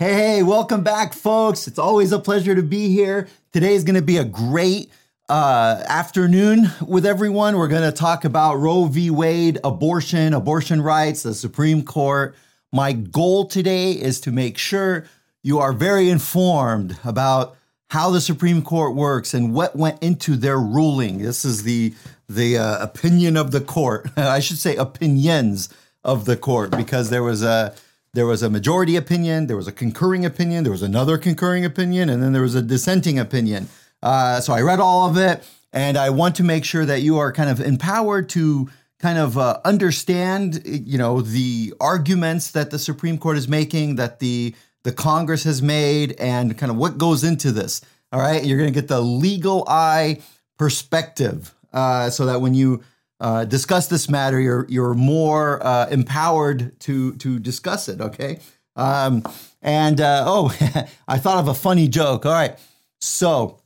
Hey, welcome back, folks. It's always a pleasure to be here. Today is going to be a great uh, afternoon with everyone. We're going to talk about Roe v. Wade, abortion, abortion rights, the Supreme Court. My goal today is to make sure you are very informed about how the Supreme Court works and what went into their ruling. This is the the uh, opinion of the court. I should say opinions of the court because there was a there was a majority opinion, there was a concurring opinion, there was another concurring opinion, and then there was a dissenting opinion. Uh, so I read all of it, and I want to make sure that you are kind of empowered to kind of uh, understand, you know, the arguments that the Supreme Court is making, that the the Congress has made, and kind of what goes into this. All right, you're going to get the legal eye perspective, uh, so that when you uh, discuss this matter, you're you're more uh, empowered to to discuss it. Okay. Um, and uh, oh, I thought of a funny joke. All right, so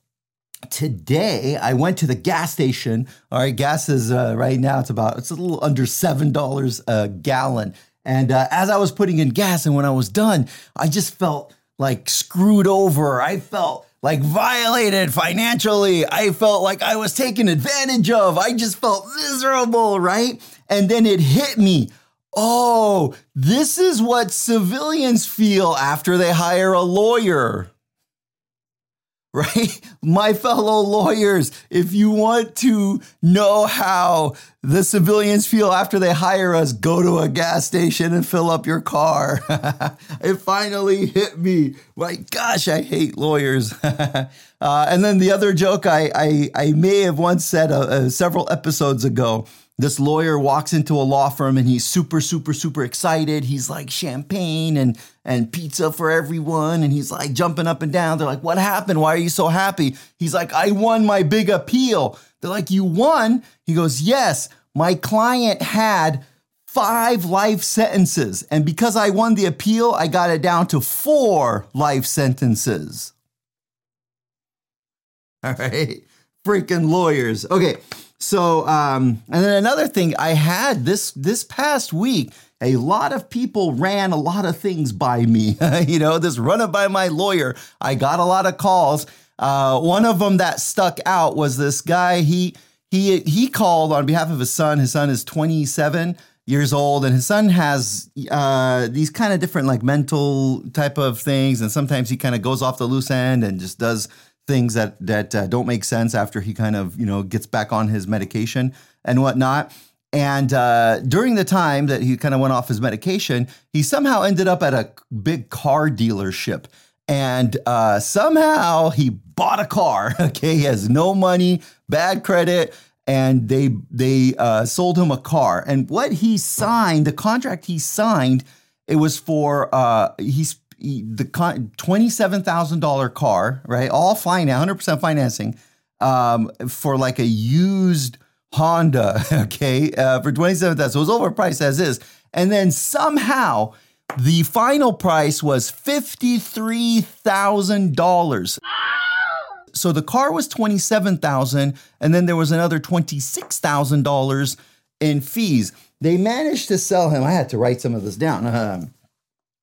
today I went to the gas station. All right, gas is uh, right now it's about it's a little under seven dollars a gallon. And uh, as I was putting in gas, and when I was done, I just felt like screwed over. I felt like violated financially. I felt like I was taken advantage of. I just felt miserable, right? And then it hit me. Oh, this is what civilians feel after they hire a lawyer. Right? My fellow lawyers, if you want to know how the civilians feel after they hire us, go to a gas station and fill up your car. it finally hit me. My gosh, I hate lawyers. uh, and then the other joke I, I, I may have once said uh, uh, several episodes ago this lawyer walks into a law firm and he's super super super excited. He's like champagne and and pizza for everyone. And he's like jumping up and down. They're like what happened? Why are you so happy? He's like i won my big appeal. They're like you won? He goes yes. My client had five life sentences. And because i won the appeal i got it down to four life sentences. All right. Freaking lawyers. Okay so, um, and then another thing I had this this past week, a lot of people ran a lot of things by me. you know, this run it by my lawyer. I got a lot of calls. Uh, one of them that stuck out was this guy. He he he called on behalf of his son. His son is 27 years old, and his son has uh, these kind of different like mental type of things, and sometimes he kind of goes off the loose end and just does things that that uh, don't make sense after he kind of you know gets back on his medication and whatnot. And uh, during the time that he kind of went off his medication, he somehow ended up at a big car dealership. And uh, somehow he bought a car. Okay, he has no money, bad credit, and they they uh, sold him a car. And what he signed, the contract he signed, it was for uh, he's the $27,000 car, right? All finance, 100% financing um, for like a used Honda, okay, uh, for 27000 So it was overpriced as is. And then somehow the final price was $53,000. So the car was 27000 and then there was another $26,000 in fees. They managed to sell him, I had to write some of this down. Um,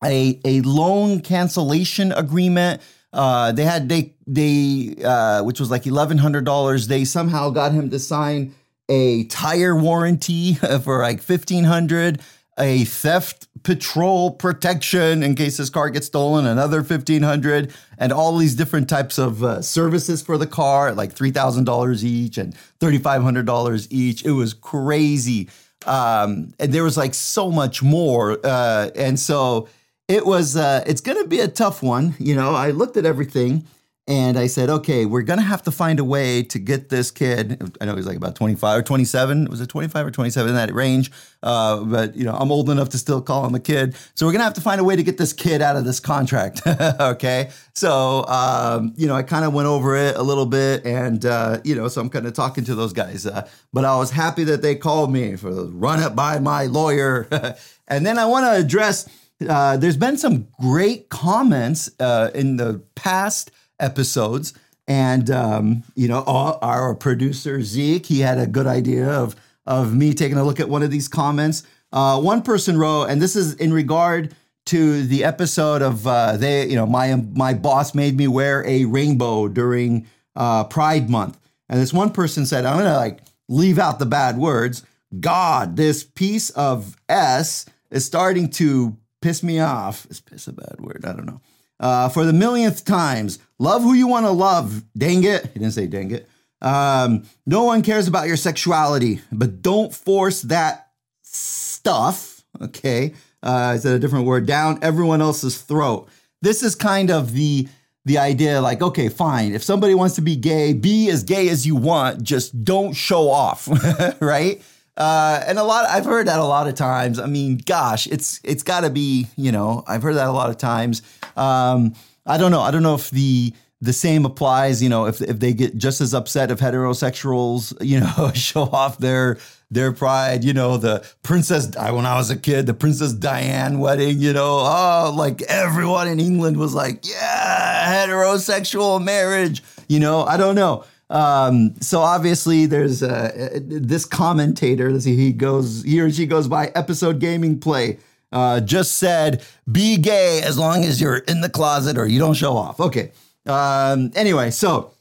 a a loan cancellation agreement. Uh, they had they they uh, which was like eleven hundred dollars. They somehow got him to sign a tire warranty for like fifteen hundred. A theft patrol protection in case his car gets stolen, another fifteen hundred, and all these different types of uh, services for the car, like three thousand dollars each and thirty five hundred dollars each. It was crazy, um, and there was like so much more, uh, and so it was uh, it's going to be a tough one. You know, I looked at everything and I said, okay, we're going to have to find a way to get this kid. I know he's like about 25 or 27. Was it 25 or 27 in that range? Uh, but, you know, I'm old enough to still call him a kid. So we're going to have to find a way to get this kid out of this contract. okay. So, um, you know, I kind of went over it a little bit and, uh, you know, so I'm kind of talking to those guys. Uh, but I was happy that they called me for the run it by my lawyer. and then I want to address uh, there's been some great comments uh, in the past episodes. And, um, you know, our, producer, Zeke, he had a good idea of, of me taking a look at one of these comments. Uh, one person wrote, and this is in regard to the episode of uh, they, you know, my my boss made me wear a rainbow during uh, Pride Month, and this one person said, "I'm gonna like leave out the bad words." God, this piece of s is starting to piss me off. Is piss a bad word? I don't know. Uh, for the millionth times, love who you want to love. Dang it! He didn't say dang it. Um, no one cares about your sexuality, but don't force that stuff. Okay, uh, is that a different word? Down everyone else's throat. This is kind of the the idea like, okay, fine. If somebody wants to be gay, be as gay as you want. Just don't show off, right? Uh, and a lot, I've heard that a lot of times. I mean, gosh, it's it's got to be, you know, I've heard that a lot of times. Um, I don't know. I don't know if the the same applies. You know, if if they get just as upset if heterosexuals, you know, show off their their pride. You know, the princess. I when I was a kid, the Princess Diane wedding. You know, oh, like everyone in England was like, yeah, heterosexual marriage. You know, I don't know. Um, so obviously, there's uh, this commentator. He goes, he or she goes by episode gaming play. Uh, just said, be gay as long as you're in the closet or you don't show off. Okay. Um, anyway, so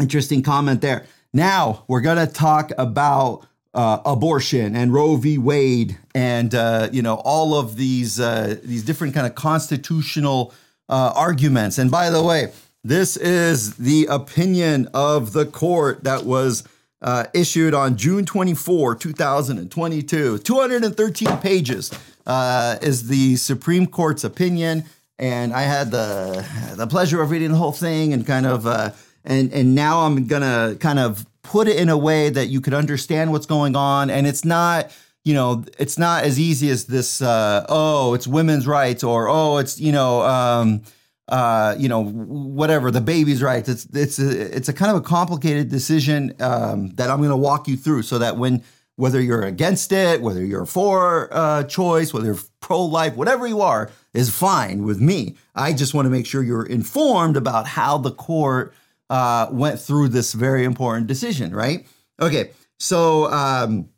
interesting comment there. Now we're gonna talk about uh, abortion and Roe v. Wade and uh, you know all of these uh, these different kind of constitutional uh, arguments. And by the way, this is the opinion of the court that was uh, issued on June 24, 2022. 213 pages uh, is the Supreme Court's opinion. And I had the, the pleasure of reading the whole thing and kind of, uh, and, and now I'm to kind of put it in a way that you could understand what's going on. And it's not, you know, it's not as easy as this, uh, oh, it's women's rights or, oh, it's, you know, um, uh, you know, whatever the baby's rights. It's it's a, it's a kind of a complicated decision um, that I'm going to walk you through, so that when whether you're against it, whether you're for uh, choice, whether pro life, whatever you are, is fine with me. I just want to make sure you're informed about how the court uh, went through this very important decision. Right? Okay. So. Um,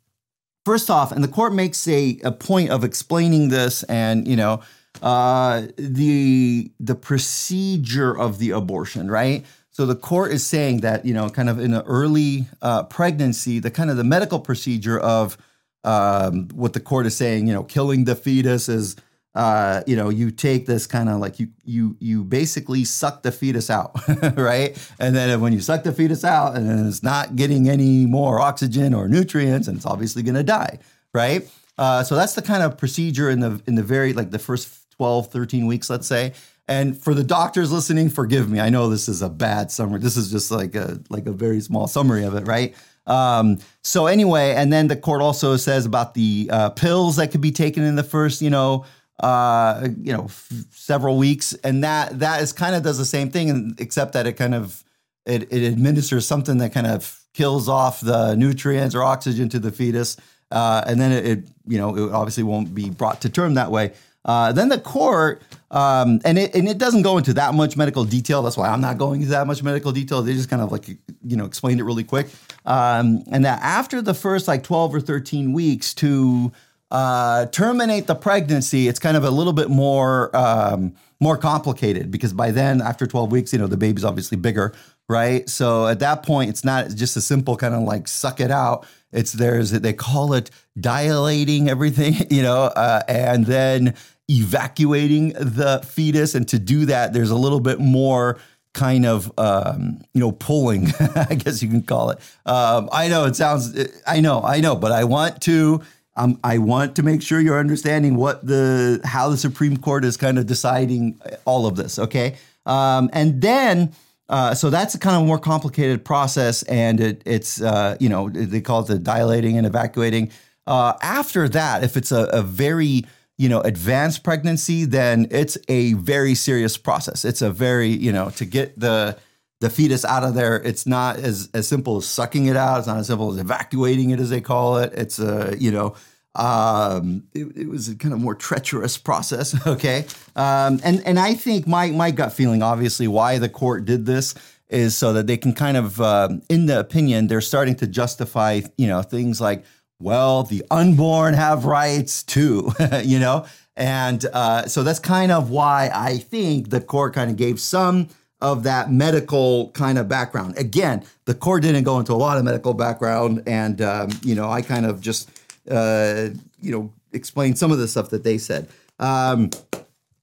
first off, and the court makes a, a point of explaining this, and you know, uh, the the procedure of the abortion, right? So the court is saying that you know, kind of in an early uh, pregnancy, the kind of the medical procedure of um, what the court is saying, you know, killing the fetus is, uh, you know, you take this kind of like you you you basically suck the fetus out, right? And then when you suck the fetus out, and it's not getting any more oxygen or nutrients, and it's obviously going to die, right? Uh, so that's the kind of procedure in the in the very like the first 12, 13 weeks, let's say. And for the doctors listening, forgive me. I know this is a bad summary. This is just like a like a very small summary of it, right? Um, so anyway, and then the court also says about the uh, pills that could be taken in the first, you know, uh, you know, f- several weeks, and that that is kind of does the same thing, except that it kind of it, it administers something that kind of kills off the nutrients or oxygen to the fetus, uh, and then it, it you know it obviously won't be brought to term that way. Uh, then the court, um, and it and it doesn't go into that much medical detail. That's why I'm not going into that much medical detail. They just kind of like you know explained it really quick. Um, and that after the first like 12 or 13 weeks to uh, terminate the pregnancy, it's kind of a little bit more um, more complicated because by then after 12 weeks, you know the baby's obviously bigger, right? So at that point, it's not just a simple kind of like suck it out. It's there's they call it dilating everything, you know, uh, and then evacuating the fetus. And to do that, there's a little bit more kind of um, you know pulling i guess you can call it um, i know it sounds i know i know but i want to um, i want to make sure you're understanding what the how the supreme court is kind of deciding all of this okay um, and then uh, so that's a kind of more complicated process and it, it's uh, you know they call it the dilating and evacuating uh, after that if it's a, a very you know, advanced pregnancy, then it's a very serious process. It's a very, you know, to get the the fetus out of there, it's not as as simple as sucking it out. It's not as simple as evacuating it, as they call it. It's a, you know, um, it, it, was a kind of more treacherous process. Okay, um, and and I think my my gut feeling, obviously, why the court did this is so that they can kind of, um, in the opinion, they're starting to justify, you know, things like well, the unborn have rights too, you know? And uh, so that's kind of why I think the court kind of gave some of that medical kind of background. Again, the court didn't go into a lot of medical background, and um, you know, I kind of just uh, you know explained some of the stuff that they said. Um,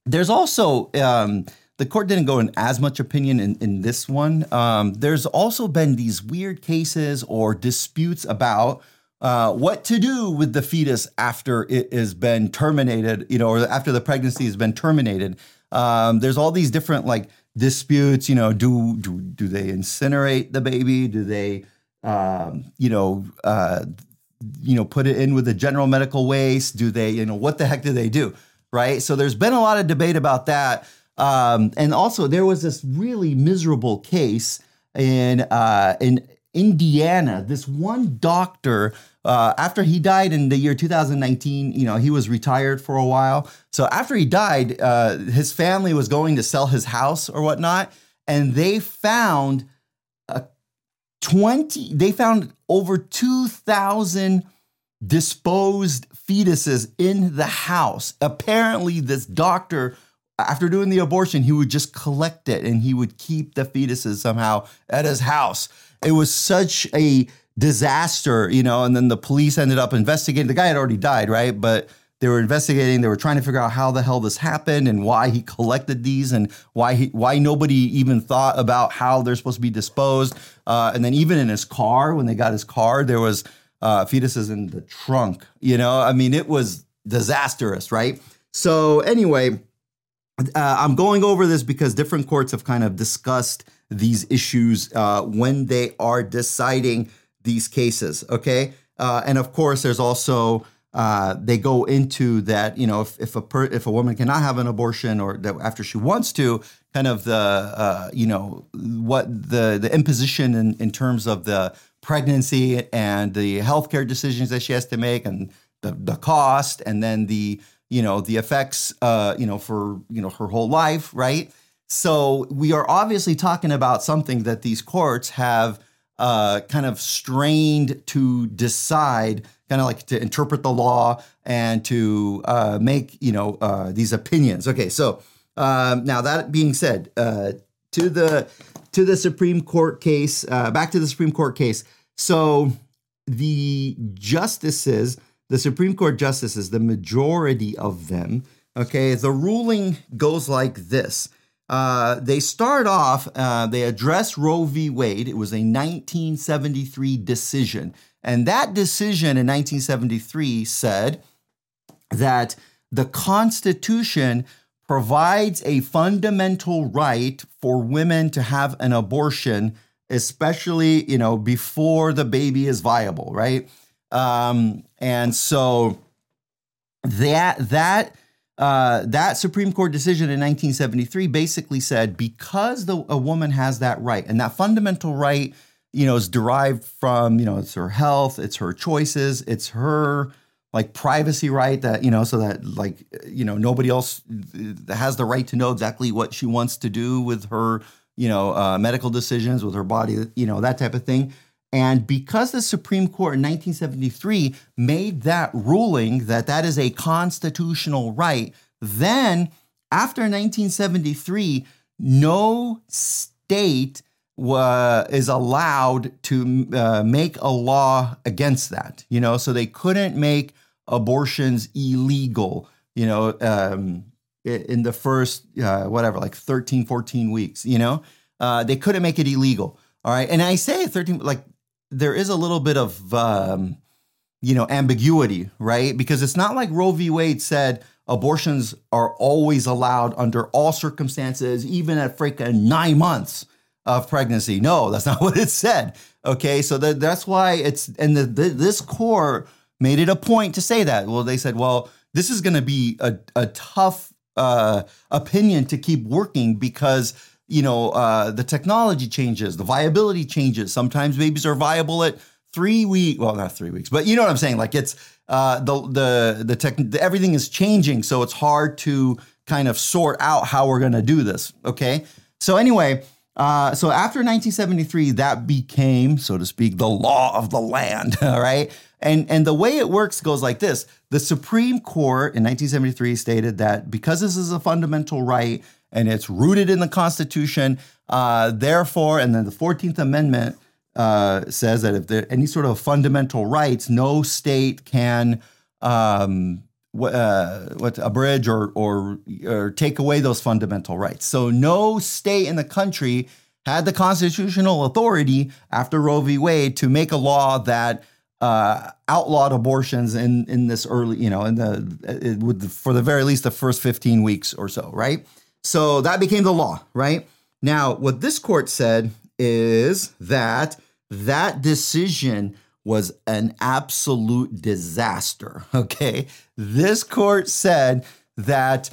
there's also um, the court didn't go in as much opinion in, in this one. Um, there's also been these weird cases or disputes about uh, what to do with the fetus after it has been terminated, you know, or after the pregnancy has been terminated. Um, there's all these different like disputes, you know, do do do they incinerate the baby? Do they, um, you know, uh, you know, put it in with the general medical waste? Do they, you know, what the heck do they do? Right. So there's been a lot of debate about that. Um, and also there was this really miserable case in uh, in Indiana. This one doctor uh, after he died in the year 2019, you know, he was retired for a while. So after he died, uh, his family was going to sell his house or whatnot, and they found a 20. They found over 2,000 disposed fetuses in the house. Apparently, this doctor. After doing the abortion, he would just collect it and he would keep the fetuses somehow at his house. It was such a disaster, you know, and then the police ended up investigating. The guy had already died, right? But they were investigating. They were trying to figure out how the hell this happened and why he collected these and why he why nobody even thought about how they're supposed to be disposed. Uh, and then even in his car, when they got his car, there was uh, fetuses in the trunk. You know, I mean, it was disastrous, right? So anyway, uh, I'm going over this because different courts have kind of discussed these issues uh, when they are deciding these cases. Okay, uh, and of course, there's also uh, they go into that. You know, if if a per, if a woman cannot have an abortion or that after she wants to, kind of the uh, you know what the the imposition in, in terms of the pregnancy and the healthcare decisions that she has to make and the the cost and then the you know the effects uh, you know for you know her whole life, right? So we are obviously talking about something that these courts have uh, kind of strained to decide, kind of like to interpret the law and to uh, make you know uh, these opinions. Okay, so um, now that being said, uh, to the to the Supreme Court case, uh, back to the Supreme Court case. So the justices, the Supreme Court justices, the majority of them, okay, the ruling goes like this. Uh, they start off, uh, they address Roe v. Wade. It was a 1973 decision. And that decision in 1973 said that the Constitution provides a fundamental right for women to have an abortion, especially, you know, before the baby is viable, right? Um, and so that that uh, that Supreme Court decision in 1973 basically said because the, a woman has that right, and that fundamental right, you know, is derived from, you know, it's her health, it's her choices, it's her like privacy right that, you know, so that like, you know, nobody else uh, has the right to know exactly what she wants to do with her, you know, uh, medical decisions, with her body, you know, that type of thing. And because the Supreme Court in 1973 made that ruling that that is a constitutional right, then after 1973, no state is allowed to uh, make a law against that. You know, so they couldn't make abortions illegal. You know, um, in the first uh, whatever, like 13, 14 weeks. You know, uh, they couldn't make it illegal. All right, and I say 13, like there is a little bit of um, you know ambiguity, right? Because it's not like Roe v. Wade said abortions are always allowed under all circumstances, even at freaking nine months of pregnancy. No, that's not what it said. Okay, so that, that's why it's and the, the, this court made it a point to say that. Well, they said, well, this is going to be a, a tough uh, opinion to keep working because you know, uh, the technology changes, the viability changes. Sometimes babies are viable at three weeks. Well, not three weeks, but you know what I'm saying. Like it's uh, the the the tech. The, everything is changing, so it's hard to kind of sort out how we're going to do this. Okay. So anyway, Uh, so after 1973, that became, so to speak, the law of the land. All right. And, and the way it works goes like this The Supreme Court in 1973 stated that because this is a fundamental right and it's rooted in the Constitution, uh, therefore, and then the 14th Amendment uh, says that if there are any sort of fundamental rights, no state can um, uh, what abridge or, or or take away those fundamental rights. So no state in the country had the constitutional authority after Roe v. Wade to make a law that uh, outlawed abortions in in this early, you know, in the would for the very least the first 15 weeks or so, right? So that became the law, right? Now, what this court said is that that decision was an absolute disaster. Okay. This court said that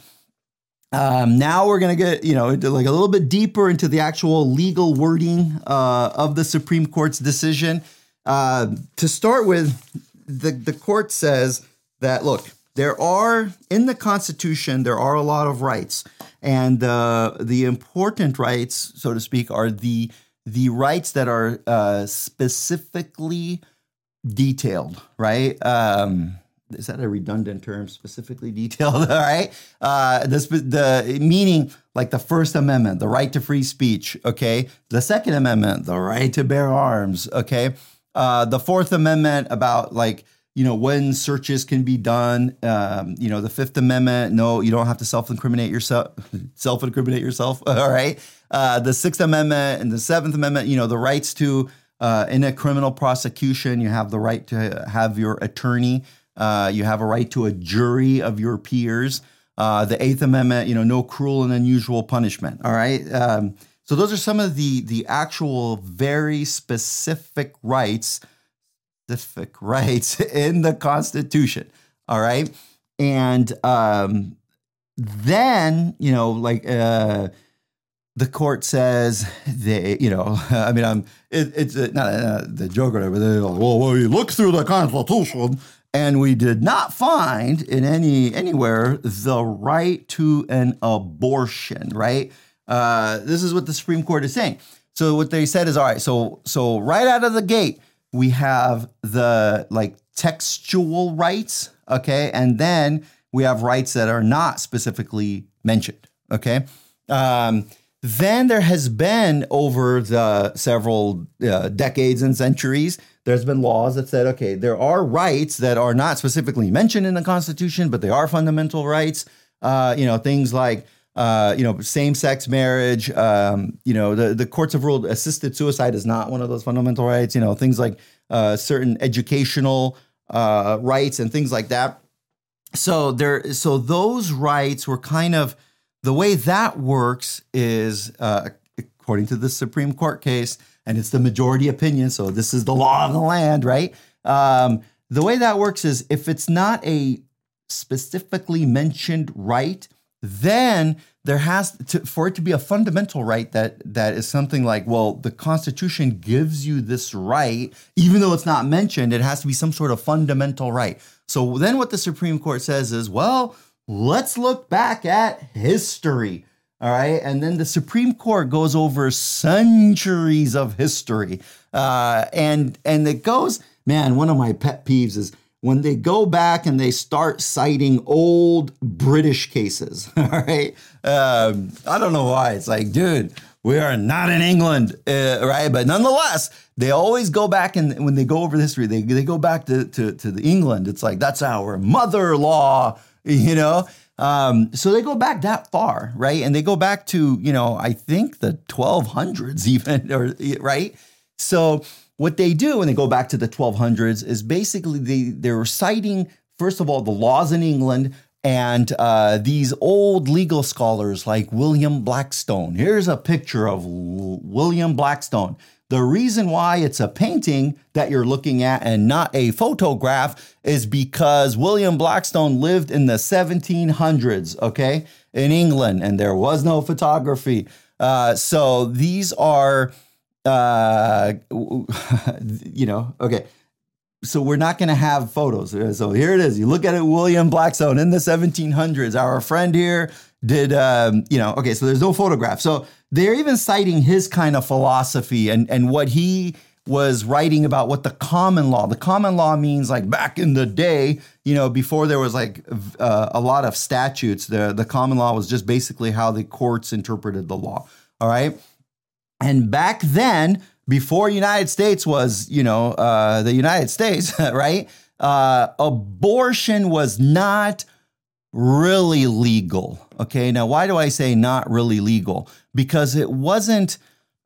um, now we're going to get, you know, like a little bit deeper into the actual legal wording uh, of the Supreme Court's decision. Uh, to start with, the, the court says that, look, there are in the Constitution, there are a lot of rights. And uh, the important rights, so to speak, are the the rights that are uh, specifically detailed, right? Um, is that a redundant term? Specifically detailed, all right? Uh, the, the meaning, like the First Amendment, the right to free speech, okay? The Second Amendment, the right to bear arms, okay? Uh, the Fourth Amendment about like you know when searches can be done. Um, you know the Fifth Amendment, no, you don't have to self-incriminate yourself. self-incriminate yourself, all right? Uh, the Sixth Amendment and the Seventh Amendment, you know the rights to uh, in a criminal prosecution, you have the right to have your attorney. Uh, you have a right to a jury of your peers. Uh, the Eighth Amendment, you know, no cruel and unusual punishment. All right. Um, so those are some of the the actual very specific rights, specific rights in the Constitution. All right. And um, then, you know, like uh, the court says they, you know, I mean, I'm it, it's uh, not uh, the joke or whatever. They're like, well, we look through the Constitution and we did not find in any anywhere the right to an abortion. Right? Uh, this is what the Supreme Court is saying. So what they said is, all right. So so right out of the gate, we have the like textual rights, okay, and then we have rights that are not specifically mentioned, okay. Um, then there has been over the several uh, decades and centuries, there's been laws that said, okay, there are rights that are not specifically mentioned in the Constitution, but they are fundamental rights. Uh, you know, things like uh, you know, same-sex marriage. Um, you know, the the courts have ruled assisted suicide is not one of those fundamental rights. You know, things like uh, certain educational uh, rights and things like that. So there, so those rights were kind of the way that works is, uh, according to the Supreme Court case, and it's the majority opinion, so this is the law of the land, right? Um, the way that works is if it's not a specifically mentioned right, then there has to for it to be a fundamental right that that is something like well the constitution gives you this right even though it's not mentioned it has to be some sort of fundamental right so then what the supreme court says is well let's look back at history. All right. And then the Supreme Court goes over centuries of history. Uh, and and it goes, man, one of my pet peeves is when they go back and they start citing old British cases. All right. Um, I don't know why. It's like, dude, we are not in England, uh, right? But nonetheless, they always go back and when they go over history, they, they go back to, to, to the England. It's like, that's our mother law you know? Um, so they go back that far, right? And they go back to, you know, I think the 1200s even, or right? So what they do when they go back to the 1200s is basically they, they're citing, first of all, the laws in England and uh, these old legal scholars like William Blackstone. Here's a picture of William Blackstone. The reason why it's a painting that you're looking at and not a photograph is because William Blackstone lived in the 1700s, okay, in England, and there was no photography. Uh, so these are, uh, you know, okay. so we're not going to have photos. So here it is. You look at it, William Blackstone in the 1700s. Our friend here did, um, you know, okay, so there's no photograph. So they're even citing his kind of philosophy and, and what he was writing about what the common law, the common law means like back in the day, you know, before there was like uh, a lot of statutes, the, the common law was just basically how the courts interpreted the law. All right. And back then, before United States was, you know, uh, the United States, right? Uh, abortion was not really legal. Okay. Now, why do I say not really legal? Because it wasn't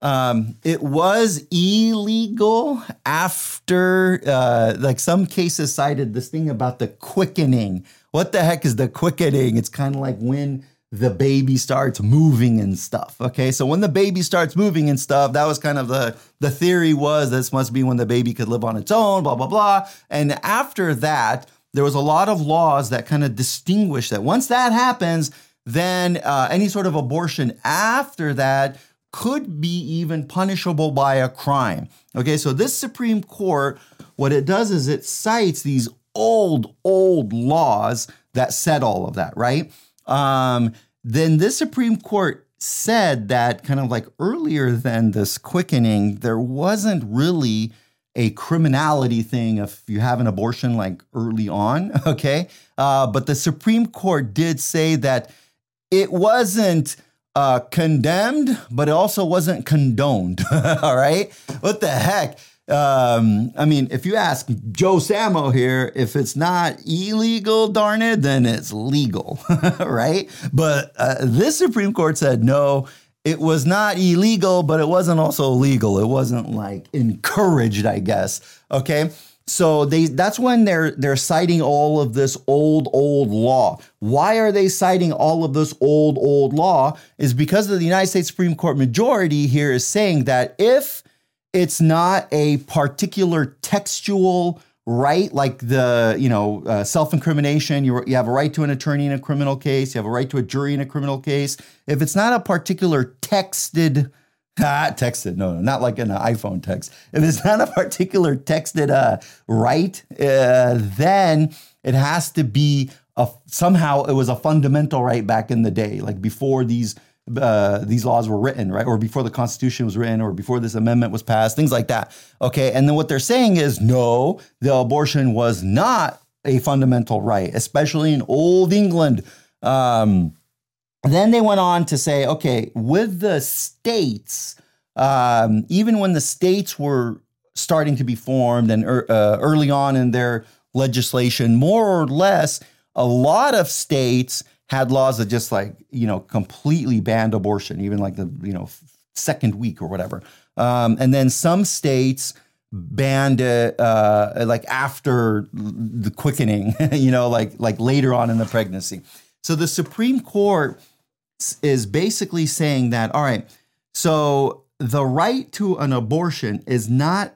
um, it was illegal after, uh, like some cases cited this thing about the quickening. What the heck is the quickening? It's kind of like when the baby starts moving and stuff. Okay, so when the baby starts moving and stuff, that was kind of the the theory was this must be when the baby could live on its own, blah blah blah. And after that, there was a lot of laws that kind of distinguish that. Once that happens, then uh, any sort of abortion after that could be even punishable by a crime. Okay, so this Supreme Court, what it does is it cites these old, old laws that said all of that, right? Um, then this Supreme Court said that kind of like earlier than this quickening, there wasn't really a criminality thing if you have an abortion like early on, okay? Uh, but the Supreme Court did say that it wasn't uh, condemned, but it also wasn't condoned. All right. What the heck? Um, I mean, if you ask Joe Samo here, if it's not illegal, darn it, then it's legal, right? But uh, this Supreme Court said no, it was not illegal, but it wasn't also legal. It wasn't like encouraged, I guess. Okay. So they that's when they're they're citing all of this old old law. Why are they citing all of this old old law? Is because of the United States Supreme Court majority here is saying that if it's not a particular textual right, like the you know uh, self-incrimination, you, you have a right to an attorney in a criminal case, you have a right to a jury in a criminal case. If it's not a particular texted Ah, texted. No, no, not like an iPhone text. If it's not a particular texted uh, right, uh, then it has to be a, somehow it was a fundamental right back in the day, like before these uh, these laws were written, right, or before the Constitution was written, or before this amendment was passed, things like that. Okay, and then what they're saying is no, the abortion was not a fundamental right, especially in old England. Um, then they went on to say, okay, with the states, um, even when the states were starting to be formed and uh, early on in their legislation, more or less, a lot of states had laws that just like you know completely banned abortion, even like the you know second week or whatever. Um, and then some states banned it uh, like after the quickening, you know, like like later on in the pregnancy. So the Supreme Court is basically saying that, all right, so the right to an abortion is not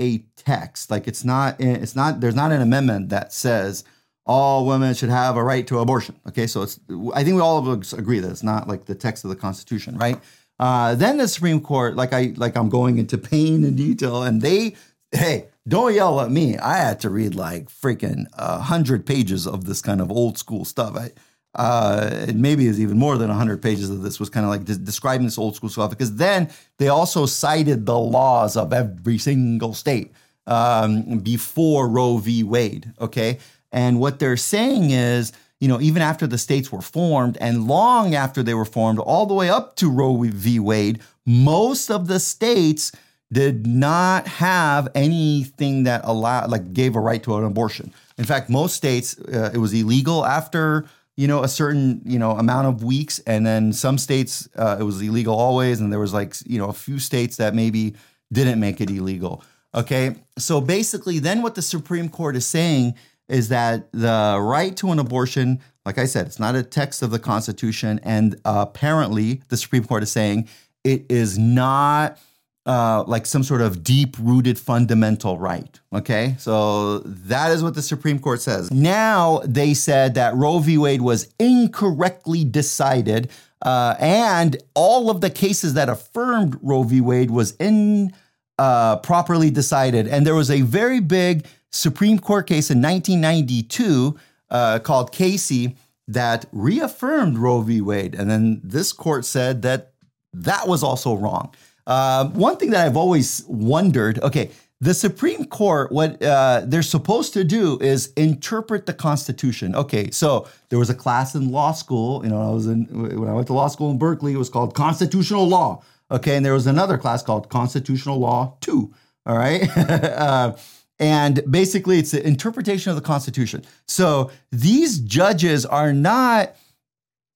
a text. Like it's not, it's not, there's not an amendment that says all women should have a right to abortion. Okay, so it's, I think we all agree that it's not like the text of the Constitution, right? Uh, then the Supreme Court, like I, like I'm going into pain and detail, and they, hey, don't yell at me. I had to read like freaking a hundred pages of this kind of old school stuff. I, uh, maybe is even more than 100 pages of this was kind of like de- describing this old school stuff because then they also cited the laws of every single state um, before Roe v. Wade. Okay. And what they're saying is, you know, even after the states were formed and long after they were formed, all the way up to Roe v. Wade, most of the states did not have anything that allowed, like, gave a right to an abortion. In fact, most states, uh, it was illegal after you know a certain you know amount of weeks and then some states uh, it was illegal always and there was like you know a few states that maybe didn't make it illegal okay so basically then what the supreme court is saying is that the right to an abortion like i said it's not a text of the constitution and apparently the supreme court is saying it is not uh, like some sort of deep rooted fundamental right. Okay. So that is what the Supreme Court says. Now they said that Roe v. Wade was incorrectly decided, uh, and all of the cases that affirmed Roe v. Wade was in. uh, properly decided. And there was a very big Supreme Court case in 1992 uh, called Casey that reaffirmed Roe v. Wade. And then this court said that that was also wrong. Uh, one thing that I've always wondered okay, the Supreme Court, what uh, they're supposed to do is interpret the Constitution. Okay, so there was a class in law school. You know, I was in when I went to law school in Berkeley. It was called constitutional law. Okay, and there was another class called constitutional law two. All right, uh, and basically it's the interpretation of the Constitution. So these judges are not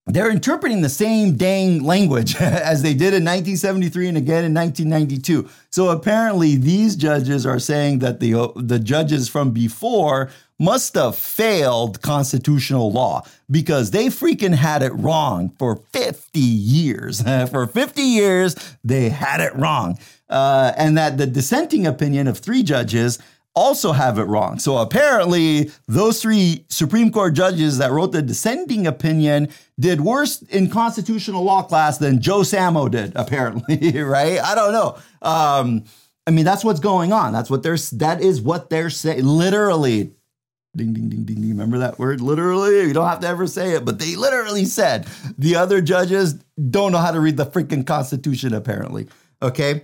they're interpreting the same dang language as they did in 1973 and again in 1992. So apparently, these judges are saying that the the judges from before must have failed constitutional law because they freaking had it wrong for 50 years. for 50 years, they had it wrong. Uh, and that the dissenting opinion of three judges also have it wrong. So apparently, those three Supreme Court judges that wrote the dissenting opinion did worse in constitutional law class than Joe Samo did, apparently, right? I don't know. Um, I mean, that's what's going on. That's what they're, that is what they're saying. Literally, ding, ding, ding, ding, ding. Remember that word? Literally, you don't have to ever say it, but they literally said the other judges don't know how to read the freaking Constitution, apparently. Okay.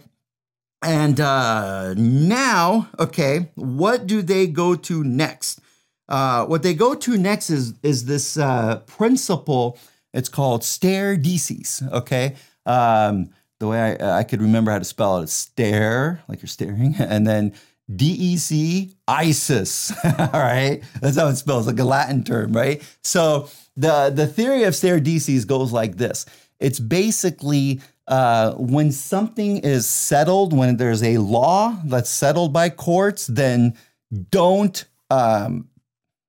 And uh, now, okay, what do they go to next? Uh, what they go to next is is this uh, principle. It's called stare decisis. Okay, um, the way I, I could remember how to spell it is stare, like you're staring, and then D E C ISIS. All right, that's how it spells, like a Latin term, right? So the the theory of stare decisis goes like this. It's basically uh, when something is settled, when there's a law that's settled by courts, then don't um,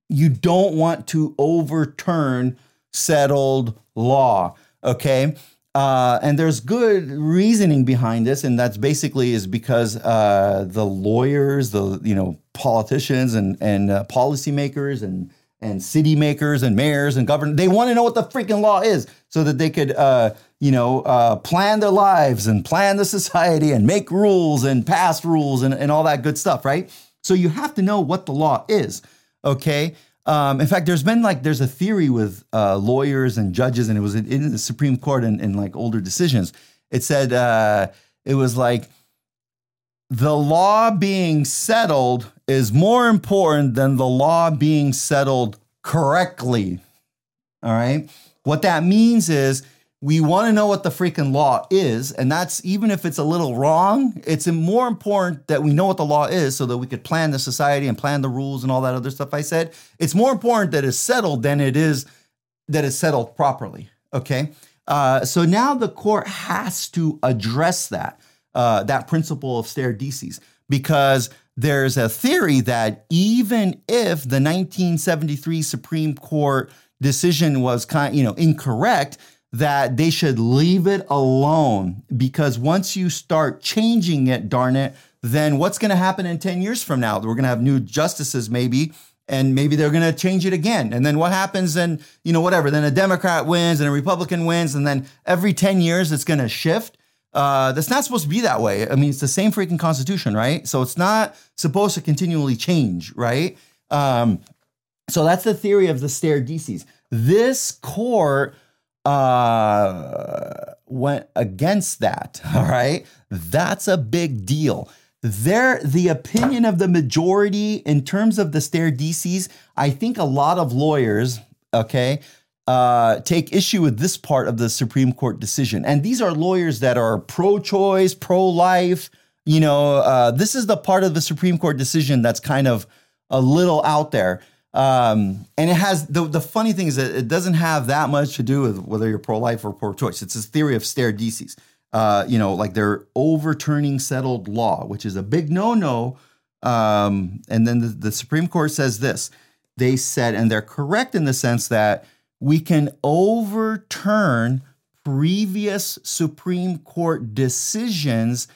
you don't want to overturn settled law. Okay. Uh, and there's good reasoning behind this, and that's basically is because uh, the lawyers, the you know politicians and and uh, policymakers and and city makers and mayors and governors. They want to know what the freaking law is so that they could, uh, you know, uh, plan their lives and plan the society and make rules and pass rules and, and all that good stuff, right? So you have to know what the law is, okay? Um, in fact, there's been like, there's a theory with uh, lawyers and judges, and it was in, in the Supreme Court and in, in, like older decisions. It said, uh, it was like, the law being settled is more important than the law being settled correctly. All right. What that means is we want to know what the freaking law is. And that's even if it's a little wrong, it's more important that we know what the law is so that we could plan the society and plan the rules and all that other stuff I said. It's more important that it's settled than it is that it's settled properly. Okay. Uh, so now the court has to address that uh, that principle of stare decisis because there's a theory that even if the 1973 Supreme Court decision was kind, you know, incorrect, that they should leave it alone because once you start changing it, darn it, then what's going to happen in 10 years from now? We're going to have new justices maybe and maybe they're going to change it again. And then what happens then, you know, whatever, then a Democrat wins and a Republican wins and then every 10 years it's going to shift. Uh, that's not supposed to be that way. I mean, it's the same freaking constitution, right? So it's not supposed to continually change, right? Um, so that's the theory of the stare decisis. This court uh, went against that. All right, that's a big deal. There, the opinion of the majority in terms of the stare decisis, I think a lot of lawyers, okay, uh, take issue with this part of the Supreme Court decision. And these are lawyers that are pro choice, pro life. You know, uh, this is the part of the Supreme Court decision that's kind of a little out there. Um, and it has the, the funny thing is that it doesn't have that much to do with whether you're pro life or pro choice. It's this theory of stare decisis. Uh, you know, like they're overturning settled law, which is a big no no. Um, and then the, the Supreme Court says this they said, and they're correct in the sense that we can overturn previous Supreme Court decisions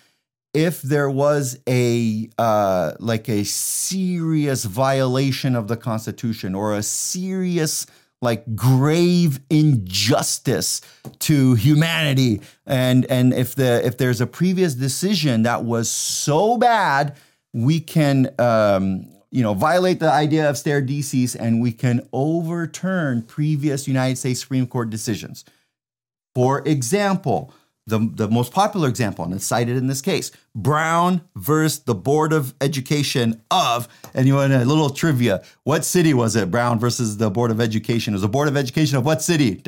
if there was a uh, like a serious violation of the Constitution or a serious like grave injustice to humanity. And and if the if there's a previous decision that was so bad we can um, you know violate the idea of stare decisis and we can overturn previous united states supreme court decisions for example the, the most popular example, and it's cited in this case Brown versus the Board of Education of, and you want a little trivia. What city was it? Brown versus the Board of Education. It was the Board of Education of what city?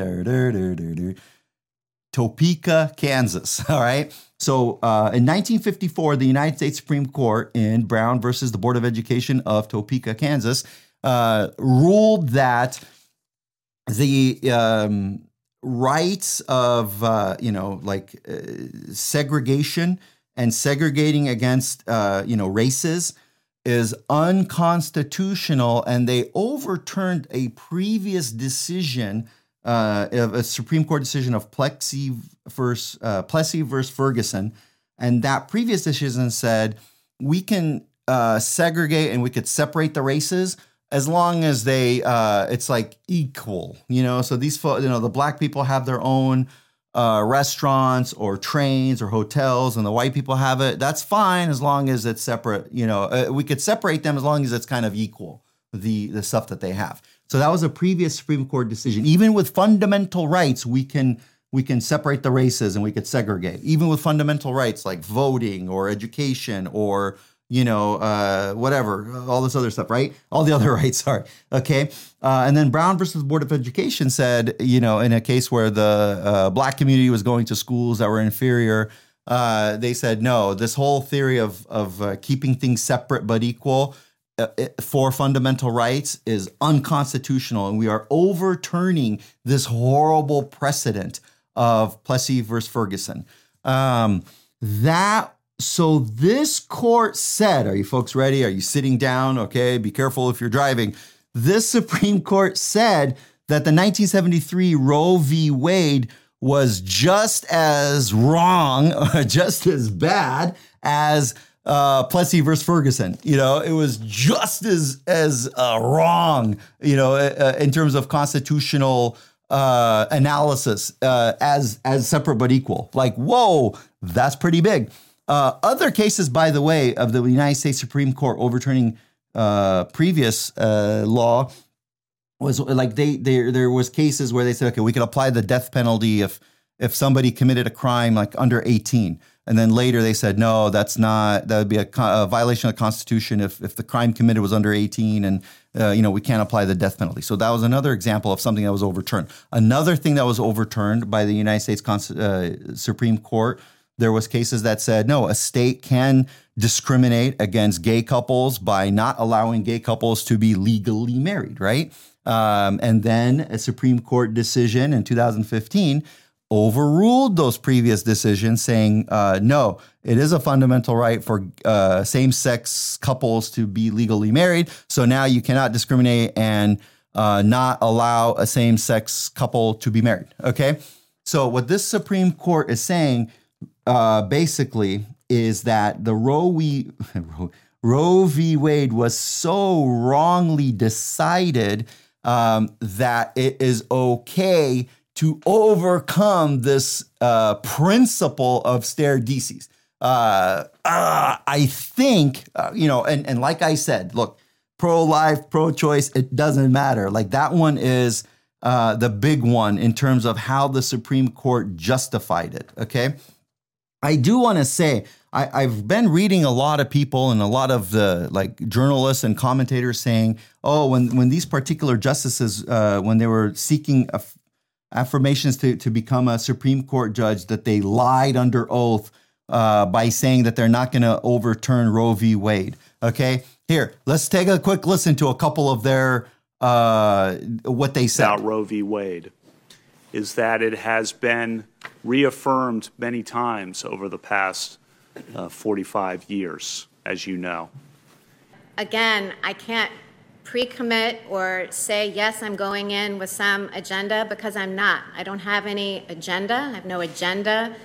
Topeka, Kansas. All right. So uh, in 1954, the United States Supreme Court in Brown versus the Board of Education of Topeka, Kansas, uh, ruled that the um, rights of uh, you know like uh, segregation and segregating against uh, you know races is unconstitutional, and they overturned a previous decision uh, a Supreme Court decision of Plessy versus uh, Plessy versus Ferguson, and that previous decision said we can uh, segregate and we could separate the races as long as they uh, it's like equal, you know. So these you know the black people have their own uh, restaurants or trains or hotels, and the white people have it. That's fine as long as it's separate. You know, uh, we could separate them as long as it's kind of equal the the stuff that they have. So that was a previous Supreme Court decision. Even with fundamental rights, we can we can separate the races and we could segregate. Even with fundamental rights like voting or education or you know, uh, whatever, all this other stuff, right? All the other rights, are Okay. Uh, and then Brown versus Board of Education said, you know, in a case where the uh, black community was going to schools that were inferior, uh, they said, no, this whole theory of, of uh, keeping things separate but equal for fundamental rights is unconstitutional. And we are overturning this horrible precedent of Plessy versus Ferguson. Um, that so this court said, are you folks ready? Are you sitting down? Okay, be careful if you're driving. This Supreme Court said that the 1973 Roe v. Wade was just as wrong, just as bad as uh, Plessy versus Ferguson. You know, it was just as as uh, wrong. You know, uh, in terms of constitutional uh, analysis uh, as as separate but equal. Like, whoa, that's pretty big. Uh, other cases, by the way, of the United States Supreme Court overturning uh, previous uh, law was like they there there was cases where they said, okay, we could apply the death penalty if if somebody committed a crime like under 18. And then later they said, no, that's not, that would be a, a violation of the Constitution if, if the crime committed was under 18 and, uh, you know, we can't apply the death penalty. So that was another example of something that was overturned. Another thing that was overturned by the United States uh, Supreme Court there was cases that said no a state can discriminate against gay couples by not allowing gay couples to be legally married right um, and then a supreme court decision in 2015 overruled those previous decisions saying uh, no it is a fundamental right for uh, same-sex couples to be legally married so now you cannot discriminate and uh, not allow a same-sex couple to be married okay so what this supreme court is saying uh, basically is that the Roe v. Roe v. Wade was so wrongly decided um, that it is okay to overcome this uh, principle of stare decisis. Uh, uh, I think, uh, you know, and, and like I said, look, pro life, pro choice, it doesn't matter. Like that one is uh, the big one in terms of how the Supreme Court justified it. Okay. I do want to say I, have been reading a lot of people and a lot of the like journalists and commentators saying, oh, when when these particular justices, uh, when they were seeking aff- affirmations to to become a Supreme Court judge, that they lied under oath uh, by saying that they're not going to overturn Roe v. Wade. Okay, here let's take a quick listen to a couple of their uh, what they said about Roe v. Wade. Is that it has been reaffirmed many times over the past uh, 45 years, as you know. Again, I can't pre commit or say, yes, I'm going in with some agenda because I'm not. I don't have any agenda, I have no agenda.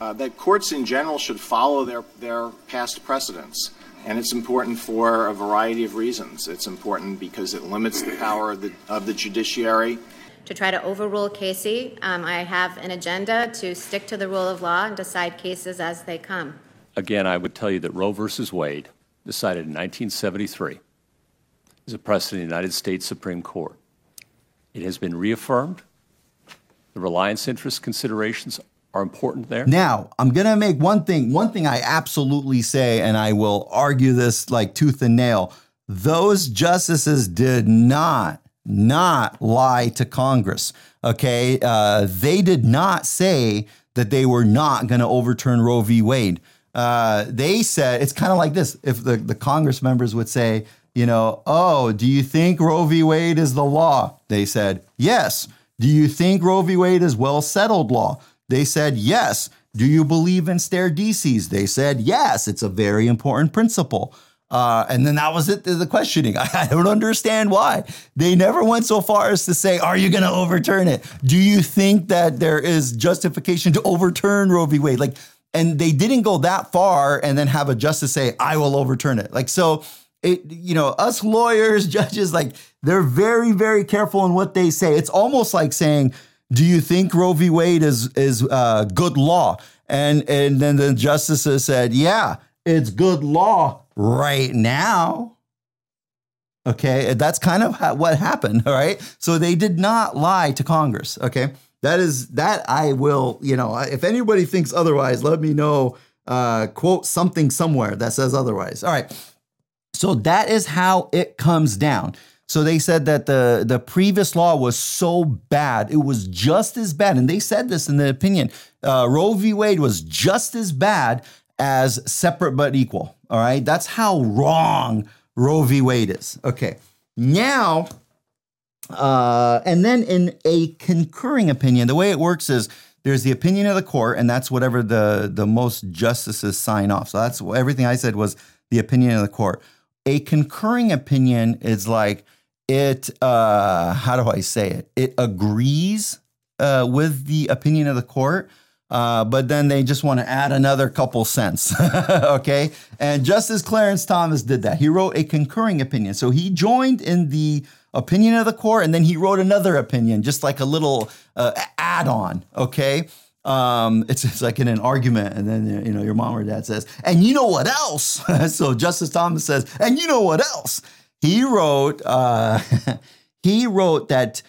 Uh, that courts in general should follow their, their past precedents. And it's important for a variety of reasons. It's important because it limits the power of the, of the judiciary. To try to overrule Casey, um, I have an agenda to stick to the rule of law and decide cases as they come. Again, I would tell you that Roe versus Wade, decided in 1973, is a precedent in the United States Supreme Court. It has been reaffirmed. The reliance interest considerations are important there. Now, I'm going to make one thing, one thing I absolutely say, and I will argue this like tooth and nail. Those justices did not, not lie to Congress. Okay. Uh, they did not say that they were not going to overturn Roe v. Wade. Uh, they said it's kind of like this if the, the Congress members would say, you know, oh, do you think Roe v. Wade is the law? They said, yes. Do you think Roe v. Wade is well settled law? They said, yes. Do you believe in stare decisis? They said, yes. It's a very important principle. Uh, and then that was it, the questioning. I, I, don't understand why. They never went so far as to say, Are you going to overturn it? Do you think that there is justification to overturn Roe v. Wade? Like, and they didn't go that far and then have a justice say, I will overturn it. Like, so it, you know, us lawyers, judges, like, they're very, very careful in what they say. It's almost like saying, do you think Roe v. Wade is is uh, good law? And and then the justices said, yeah, it's good law right now. Okay, that's kind of what happened. All right, so they did not lie to Congress. Okay, that is that I will. You know, if anybody thinks otherwise, let me know. Uh, quote something somewhere that says otherwise. All right, so that is how it comes down. So they said that the, the previous law was so bad, it was just as bad. And they said this in the opinion. Uh, Roe v. Wade was just as bad as separate but equal. All right. That's how wrong Roe v. Wade is. Okay. Now, uh, and then in a concurring opinion, the way it works is there's the opinion of the court, and that's whatever the, the most justices sign off. So that's everything I said was the opinion of the court. A concurring opinion is like, it uh, how do I say it? It agrees uh, with the opinion of the court, uh, but then they just want to add another couple cents. okay, and Justice Clarence Thomas did that. He wrote a concurring opinion, so he joined in the opinion of the court, and then he wrote another opinion, just like a little uh, add-on. Okay. Um, it's, it's like in an argument, and then you know your mom or dad says, "And you know what else?" so Justice Thomas says, "And you know what else?" He wrote, uh, he wrote that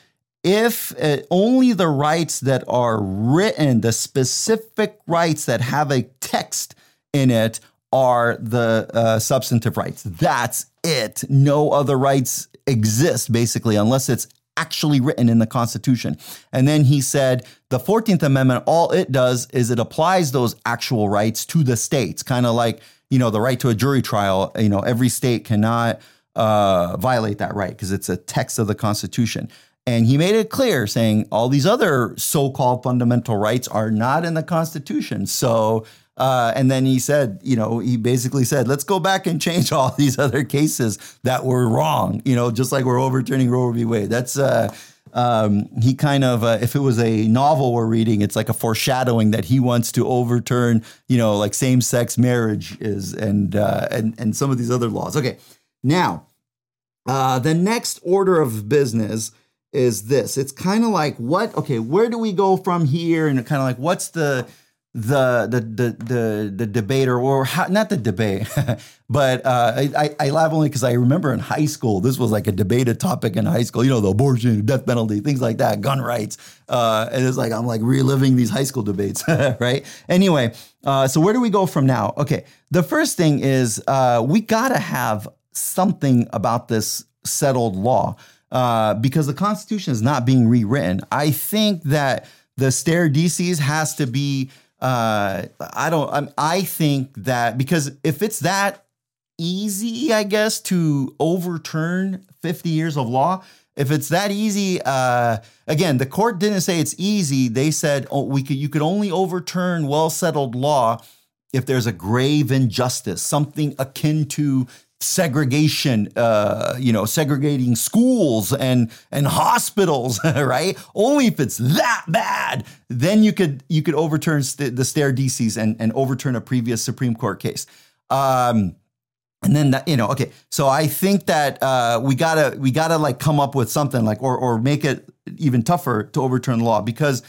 if uh, only the rights that are written, the specific rights that have a text in it, are the uh, substantive rights. That's it. No other rights exist, basically, unless it's actually written in the Constitution. And then he said the 14th Amendment, all it does is it applies those actual rights to the states, kind of like, you know, the right to a jury trial. You know, every state cannot uh, violate that right because it's a text of the Constitution. And he made it clear, saying all these other so called fundamental rights are not in the Constitution. So, uh, and then he said, you know, he basically said, let's go back and change all these other cases that were wrong, you know, just like we're overturning Roe v. Wade. That's, uh, um, he kind of, uh, if it was a novel we're reading, it's like a foreshadowing that he wants to overturn, you know, like same sex marriage is and, uh, and, and some of these other laws. Okay. Now, uh, the next order of business is this. It's kind of like what? Okay, where do we go from here? And kind of like what's the the the the the, the debate or, how, not the debate, but uh, I I laugh only because I remember in high school this was like a debated topic in high school. You know, the abortion, death penalty, things like that, gun rights, uh, and it's like I'm like reliving these high school debates, right? Anyway, uh, so where do we go from now? Okay, the first thing is uh, we gotta have something about this settled law uh, because the Constitution is not being rewritten. I think that the stare decisis has to be. Uh, I don't. I, I think that because if it's that easy, I guess, to overturn 50 years of law, if it's that easy, uh, again, the court didn't say it's easy. They said oh, we could you could only overturn well settled law if there's a grave injustice, something akin to segregation, uh, you know, segregating schools and and hospitals, right? Only if it's that bad, then you could you could overturn st- the stare decisis and and overturn a previous Supreme Court case. Um, and then that, you know, okay. So I think that uh, we gotta we gotta like come up with something like or or make it even tougher to overturn the law because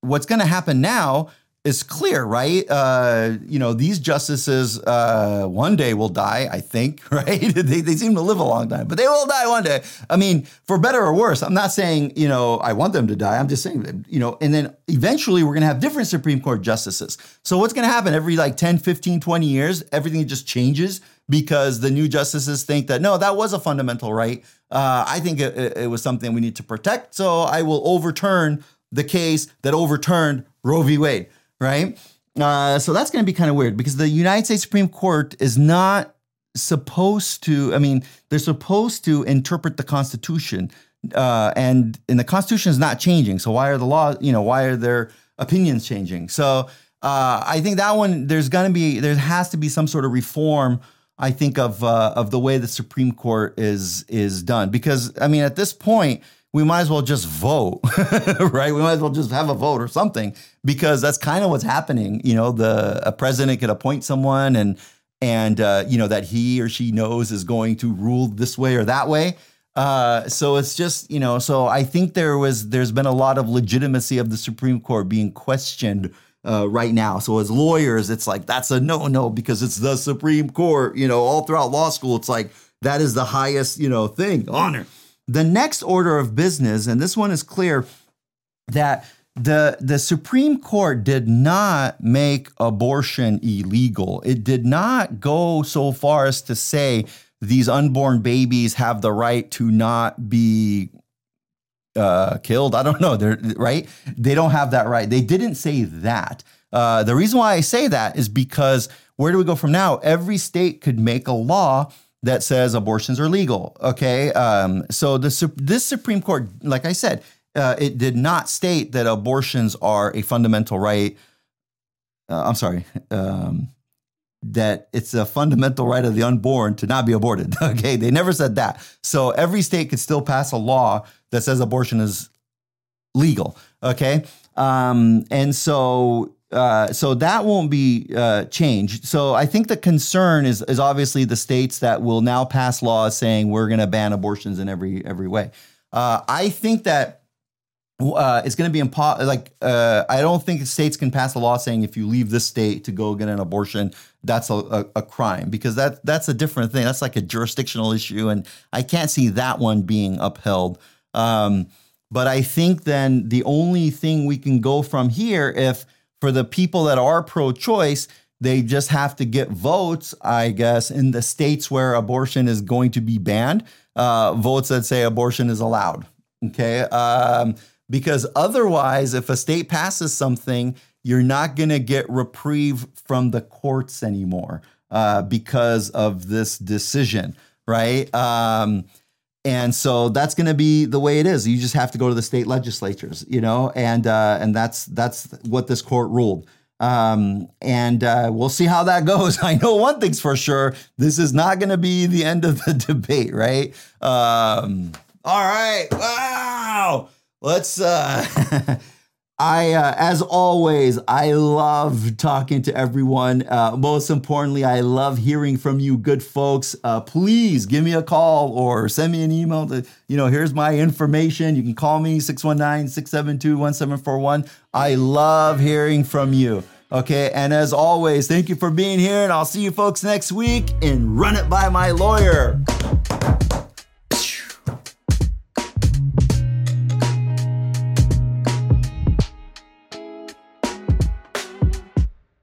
what's going to happen now is clear, right? Uh, you know, these justices uh, one day will die, I think, right? they, they seem to live a long time, but they will die one day. I mean, for better or worse, I'm not saying, you know, I want them to die. I'm just saying, you know, and then eventually we're going to have different Supreme Court justices. So what's going to happen every like 10, 15, 20 years? Everything just changes because the new justices think that, no, that was a fundamental right. Uh, I think it, it was something we need to protect. So I will overturn the case that overturned Roe v. Wade right? Uh, so that's going to be kind of weird because the United States Supreme Court is not supposed to. I mean, they're supposed to interpret the Constitution, uh, and and the Constitution is not changing. So why are the laws? You know, why are their opinions changing? So uh, I think that one there's going to be there has to be some sort of reform. I think of uh, of the way the Supreme Court is is done because I mean at this point we might as well just vote, right? We might as well just have a vote or something because that's kind of what's happening. You know, the a president could appoint someone and and uh, you know that he or she knows is going to rule this way or that way. Uh, so it's just you know, so I think there was there's been a lot of legitimacy of the Supreme Court being questioned. Uh, right now. So as lawyers, it's like that's a no no because it's the Supreme Court. You know, all throughout law school, it's like that is the highest you know thing honor. The next order of business, and this one is clear, that the the Supreme Court did not make abortion illegal. It did not go so far as to say these unborn babies have the right to not be uh, killed. I don't know. They're right. They don't have that right. They didn't say that. Uh, the reason why I say that is because where do we go from now? Every state could make a law that says abortions are legal. Okay, um, so the this Supreme Court, like I said, uh, it did not state that abortions are a fundamental right. Uh, I'm sorry. Um, that it's a fundamental right of the unborn to not be aborted. Okay, they never said that. So every state could still pass a law that says abortion is legal. Okay, um, and so uh, so that won't be uh, changed. So I think the concern is is obviously the states that will now pass laws saying we're going to ban abortions in every every way. Uh, I think that uh, it's going to be impossible. Like uh, I don't think states can pass a law saying if you leave this state to go get an abortion, that's a, a, a crime because that that's a different thing. That's like a jurisdictional issue, and I can't see that one being upheld. Um, but I think then the only thing we can go from here if for the people that are pro choice, they just have to get votes, I guess, in the states where abortion is going to be banned, uh, votes that say abortion is allowed. Okay. Um, because otherwise, if a state passes something, you're not going to get reprieve from the courts anymore uh, because of this decision, right? Um, and so that's going to be the way it is. You just have to go to the state legislatures, you know, and uh, and that's that's what this court ruled. Um, and uh, we'll see how that goes. I know one thing's for sure: this is not going to be the end of the debate, right? Um, all right, wow. Let's. Uh, I, uh, as always, I love talking to everyone. Uh, most importantly, I love hearing from you, good folks. Uh, please give me a call or send me an email. To, you know, here's my information. You can call me 619 672 1741. I love hearing from you. Okay. And as always, thank you for being here. And I'll see you folks next week in Run It By My Lawyer.